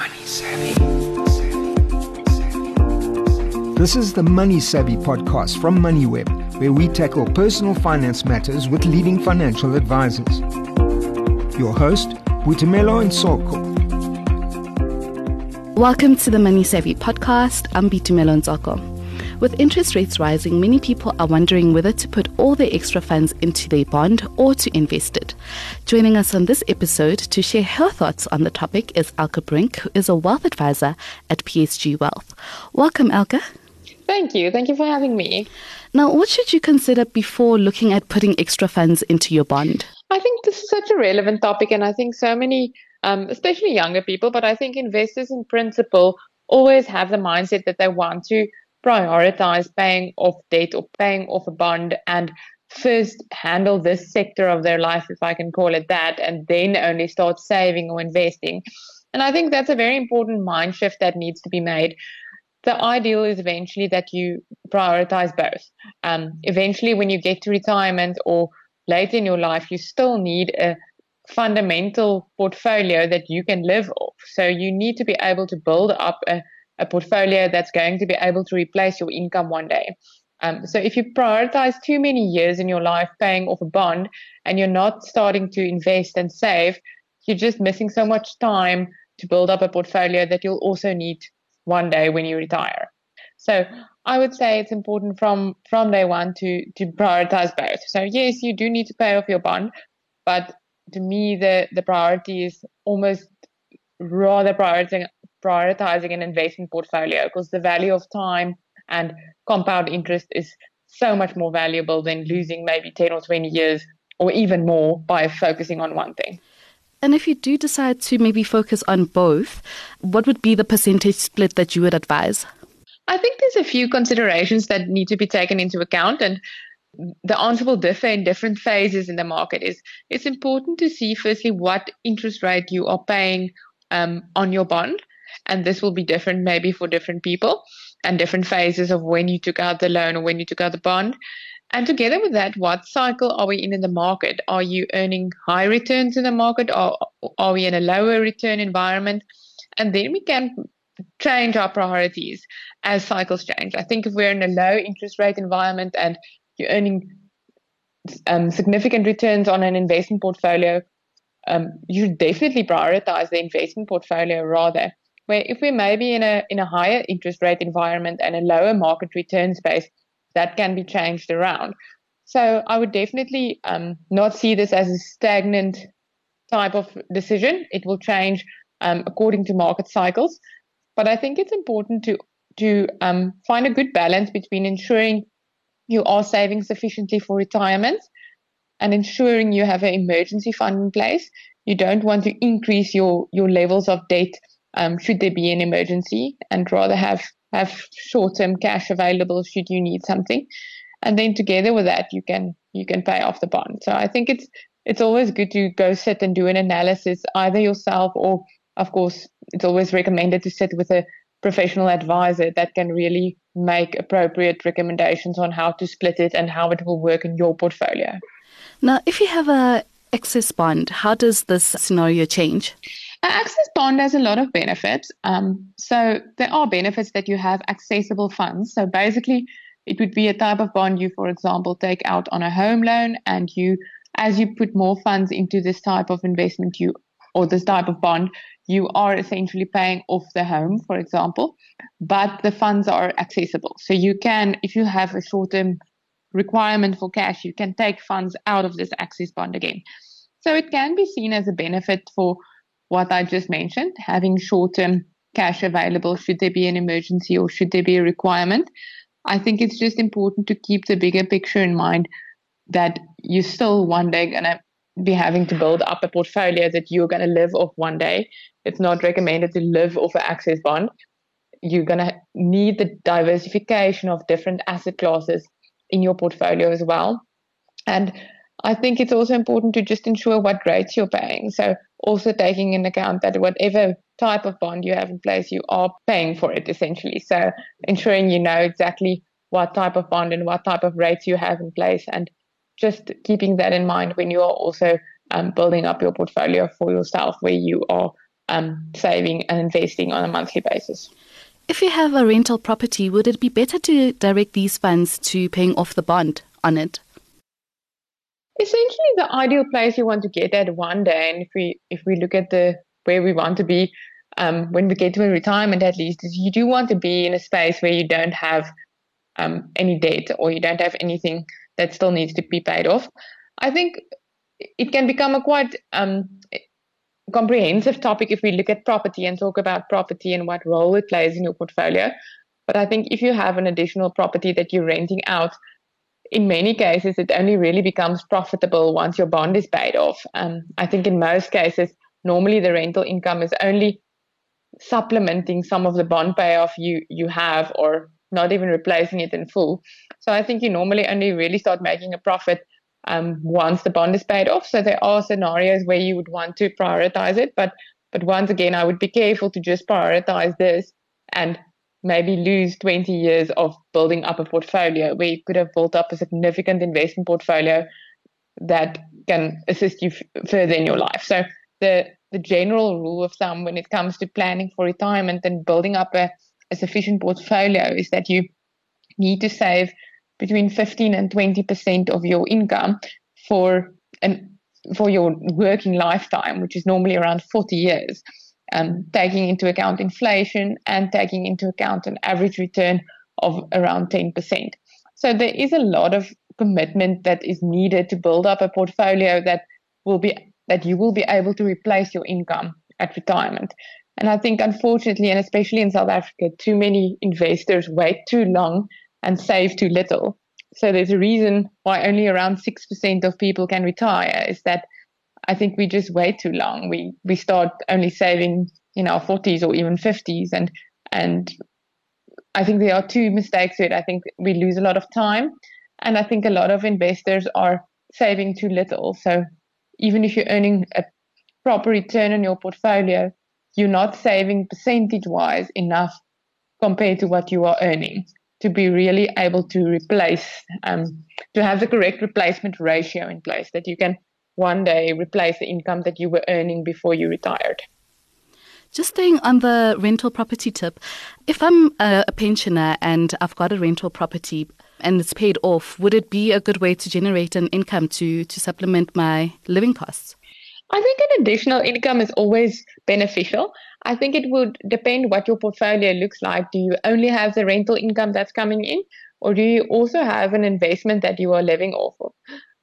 Money Savvy. This is the Money Savvy podcast from MoneyWeb, where we tackle personal finance matters with leading financial advisors. Your host, Boitumelo Ntsoko. Welcome to the Money Savvy podcast. I'm Boitumelo Ntsoko. With interest rates rising, many people are wondering whether to put all their extra funds into their bond or to invest it. Joining us on this episode to share her thoughts on the topic is Elke Brink, who is a wealth advisor at PSG Wealth. Welcome, Elke. Thank you. Thank you for having me. Now, what should you consider before looking at putting extra funds into your bond? I think this is such a relevant topic, and I think so many, um, especially younger people, but I think investors in principle always have the mindset that they want to prioritize paying off debt or paying off a bond and first handle this sector of their life, if I can call it that, and then only start saving or investing. And I think that's a very important mind shift that needs to be made. The ideal is eventually that you prioritize both. Um, eventually, when you get to retirement or later in your life, you still need a fundamental portfolio that you can live off. So you need to be able to build up a a portfolio that's going to be able to replace your income one day. Um, so if you prioritize too many years in your life paying off a bond and you're not starting to invest and save, you're just missing so much time to build up a portfolio that you'll also need one day when you retire. So I would say it's important from from day one to to prioritize both. So yes, you do need to pay off your bond, but to me the the priority is almost rather prioritizing prioritizing an investment portfolio because the value of time and compound interest is so much more valuable than losing maybe 10 or 20 years or even more by focusing on one thing. And if you do decide to maybe focus on both, what would be the percentage split that you would advise? I think there's a few considerations that need to be taken into account and the answer will differ in different phases in the market is it's important to see firstly what interest rate you are paying um, on your bond and this will be different maybe for different people and different phases of when you took out the loan or when you took out the bond. And together with that, what cycle are we in in the market? Are you earning high returns in the market or are we in a lower return environment? And then we can change our priorities as cycles change. I think if we're in a low interest rate environment and you're earning um, significant returns on an investment portfolio, um, you definitely prioritize the investment portfolio rather where if we're maybe in a in a higher interest rate environment and a lower market return space, that can be changed around. So I would definitely um, not see this as a stagnant type of decision. It will change um, according to market cycles, but I think it's important to to um, find a good balance between ensuring you are saving sufficiently for retirement and ensuring you have an emergency fund in place. You don't want to increase your your levels of debt um, should there be an emergency, and rather have have short term cash available should you need something, and then together with that you can you can pay off the bond. So I think it's it's always good to go sit and do an analysis either yourself or of course it's always recommended to sit with a professional advisor that can really make appropriate recommendations on how to split it and how it will work in your portfolio. Now, if you have a access bond, how does this scenario change? Access bond has a lot of benefits. Um, so there are benefits that you have accessible funds. So basically, it would be a type of bond you, for example, take out on a home loan, and you, as you put more funds into this type of investment, you or this type of bond, you are essentially paying off the home, for example, but the funds are accessible. So you can, if you have a short-term requirement for cash, you can take funds out of this access bond again. So it can be seen as a benefit for what I just mentioned, having short term cash available should there be an emergency or should there be a requirement. I think it's just important to keep the bigger picture in mind that you're still one day going to be having to build up a portfolio that you're going to live off one day. It's not recommended to live off an access bond. You're going to need the diversification of different asset classes in your portfolio as well. And I think it's also important to just ensure what rates you're paying. So also taking in account that whatever type of bond you have in place, you are paying for it essentially. So ensuring you know exactly what type of bond and what type of rates you have in place and just keeping that in mind when you are also um, building up your portfolio for yourself where you are um, saving and investing on a monthly basis. If you have a rental property, would it be better to direct these funds to paying off the bond on it? Essentially, the ideal place you want to get at one day, and if we if we look at the where we want to be um, when we get to retirement, at least, is you do want to be in a space where you don't have um, any debt or you don't have anything that still needs to be paid off. I think it can become a quite um, comprehensive topic if we look at property and talk about property and what role it plays in your portfolio. But I think if you have an additional property that you're renting out, in many cases, it only really becomes profitable once your bond is paid off. Um, I think in most cases, normally the rental income is only supplementing some of the bond payoff you you have, or not even replacing it in full. So I think you normally only really start making a profit um, once the bond is paid off. So there are scenarios where you would want to prioritize it, but but once again, I would be careful to just prioritize this and maybe lose 20 years of building up a portfolio where you could have built up a significant investment portfolio that can assist you f- further in your life. So the the general rule of thumb when it comes to planning for retirement and building up a, a sufficient portfolio is that you need to save between 15 and 20% of your income for an for your working lifetime, which is normally around 40 years um, taking into account inflation and taking into account an average return of around 10%. So there is a lot of commitment that is needed to build up a portfolio that will be that you will be able to replace your income at retirement. And I think unfortunately, and especially in South Africa, too many investors wait too long and save too little. So there's a reason why only around 6% of people can retire is that I think we just wait too long. We we start only saving in our 40s or even 50s, and and I think there are two mistakes here. I think we lose a lot of time, and I think a lot of investors are saving too little. So even if you're earning a proper return on your portfolio, you're not saving percentage wise enough compared to what you are earning to be really able to replace, um, to have the correct replacement ratio in place that you can one day replace the income that you were earning before you retired. Just staying on the rental property tip, if I'm a, a, pensioner and I've got a rental property and it's paid off, would it be a good way to generate an income to, to supplement my living costs? I think an additional income is always beneficial. I think it would depend what your portfolio looks like. Do you only have the rental income that's coming in, or do you also have an investment that you are living off of?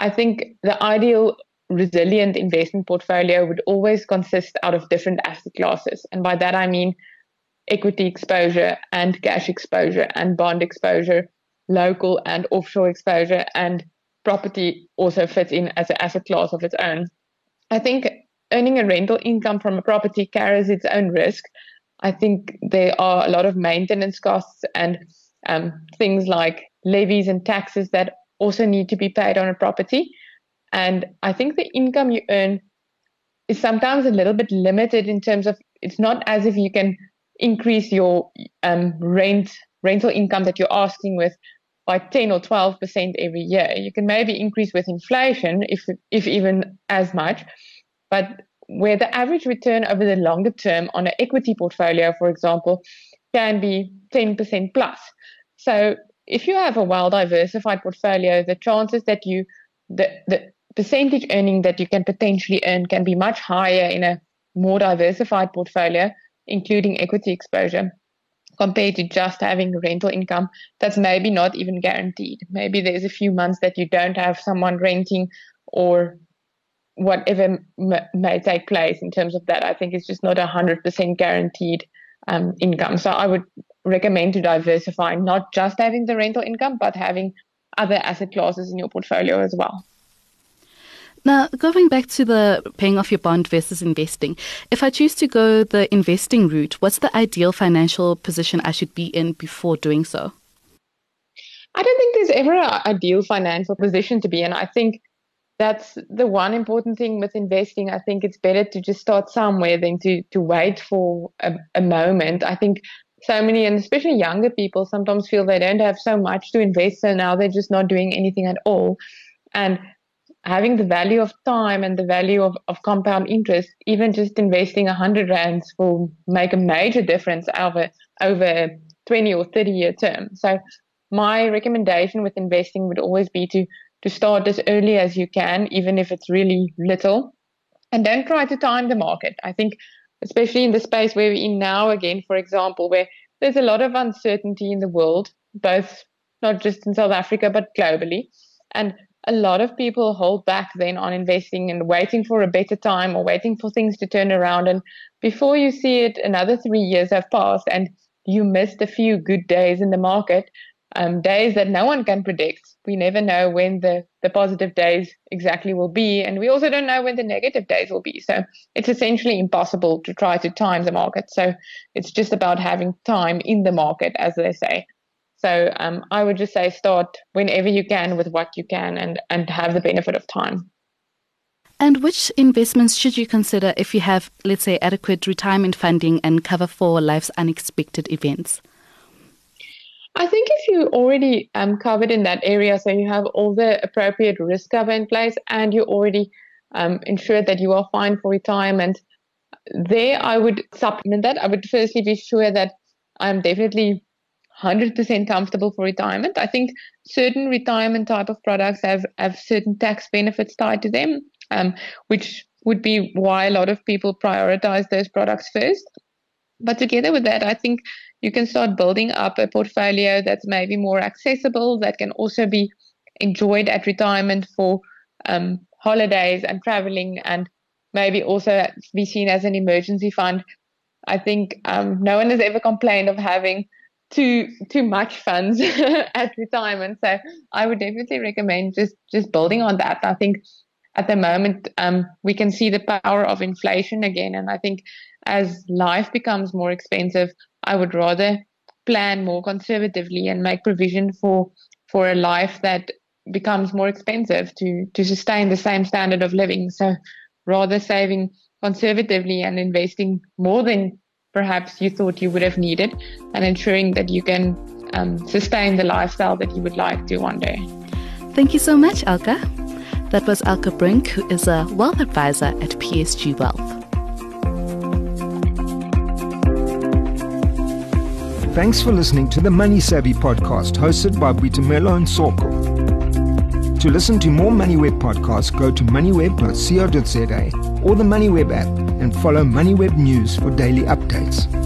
I think the ideal resilient investment portfolio would always consist out of different asset classes. And by that I mean equity exposure and cash exposure and bond exposure, local and offshore exposure, and property also fits in as an asset class of its own. I think earning a rental income from a property carries its own risk. I think there are a lot of maintenance costs and um, things like levies and taxes that also need to be paid on a property. And I think the income you earn is sometimes a little bit limited in terms of it's not as if you can increase your um, rent rental income that you're asking with by 10 or 12 percent every year. You can maybe increase with inflation, if if even as much, but where the average return over the longer term on an equity portfolio, for example, can be 10% plus. So if you have a well diversified portfolio, the chances that you the, the percentage earning that you can potentially earn can be much higher in a more diversified portfolio, including equity exposure, compared to just having rental income that's maybe not even guaranteed. Maybe there's a few months that you don't have someone renting or whatever m- may take place in terms of that. I think it's just not a 100% guaranteed um, income. So I would recommend to diversify, not just having the rental income, but having other asset classes in your portfolio as well. Now, going back to the paying off your bond versus investing, if I choose to go the investing route, what's the ideal financial position I should be in before doing so? I don't think there's ever an ideal financial position to be in. I think that's the one important thing with investing. I think it's better to just start somewhere than to, to wait for a, a moment. I think so many, and especially younger people, sometimes feel they don't have so much to invest, so now they're just not doing anything at all. And having the value of time and the value of, of compound interest, even just investing 100 rands will make a major difference over, over a 20 or 30 year term. So my recommendation with investing would always be to, to start as early as you can, even if it's really little. And don't try to time the market. I think, especially in the space where we're in now, again, for example, where there's a lot of uncertainty in the world, both not just in South Africa, but globally. And a lot of people hold back then on investing and waiting for a better time or waiting for things to turn around. And before you see it, another three years have passed and you missed a few good days in the market, um, days that no one can predict. We never know when the, the positive days exactly will be. And we also don't know when the negative days will be. So it's essentially impossible to try to time the market. So it's just about having time in the market, as they say. So um, I would just say start whenever you can with what you can and, and have the benefit of time. And which investments should you consider if you have, let's say, adequate retirement funding and cover for life's unexpected events? I think if you already um, covered in that area, so you have all the appropriate risk cover in place and you already um, ensured that you are fine for retirement, there I would supplement that. I would firstly be sure that I'm definitely 100% comfortable for retirement. I think certain retirement type of products have, have certain tax benefits tied to them, um, which would be why a lot of people prioritize those products first. But together with that, I think you can start building up a portfolio that's maybe more accessible, that can also be enjoyed at retirement for um, holidays and traveling, and maybe also be seen as an emergency fund. I think um, no one has ever complained of having too too much funds at retirement. So I would definitely recommend just just building on that. I think at the moment um, we can see the power of inflation again, and I think as life becomes more expensive, I would rather plan more conservatively and make provision for for a life that becomes more expensive to to sustain the same standard of living. So rather saving conservatively and investing more than perhaps you thought you would have needed and ensuring that you can um, sustain the lifestyle that you would like to one day. Thank you so much, Elke. That was Elke Brink, who is a wealth advisor at PSG Wealth. Thanks for listening to the Money Savvy podcast hosted by Boitumelo Ntsoko. To listen to more MoneyWeb podcasts, go to moneyweb.co.za or the MoneyWeb app and follow MoneyWeb News for daily updates.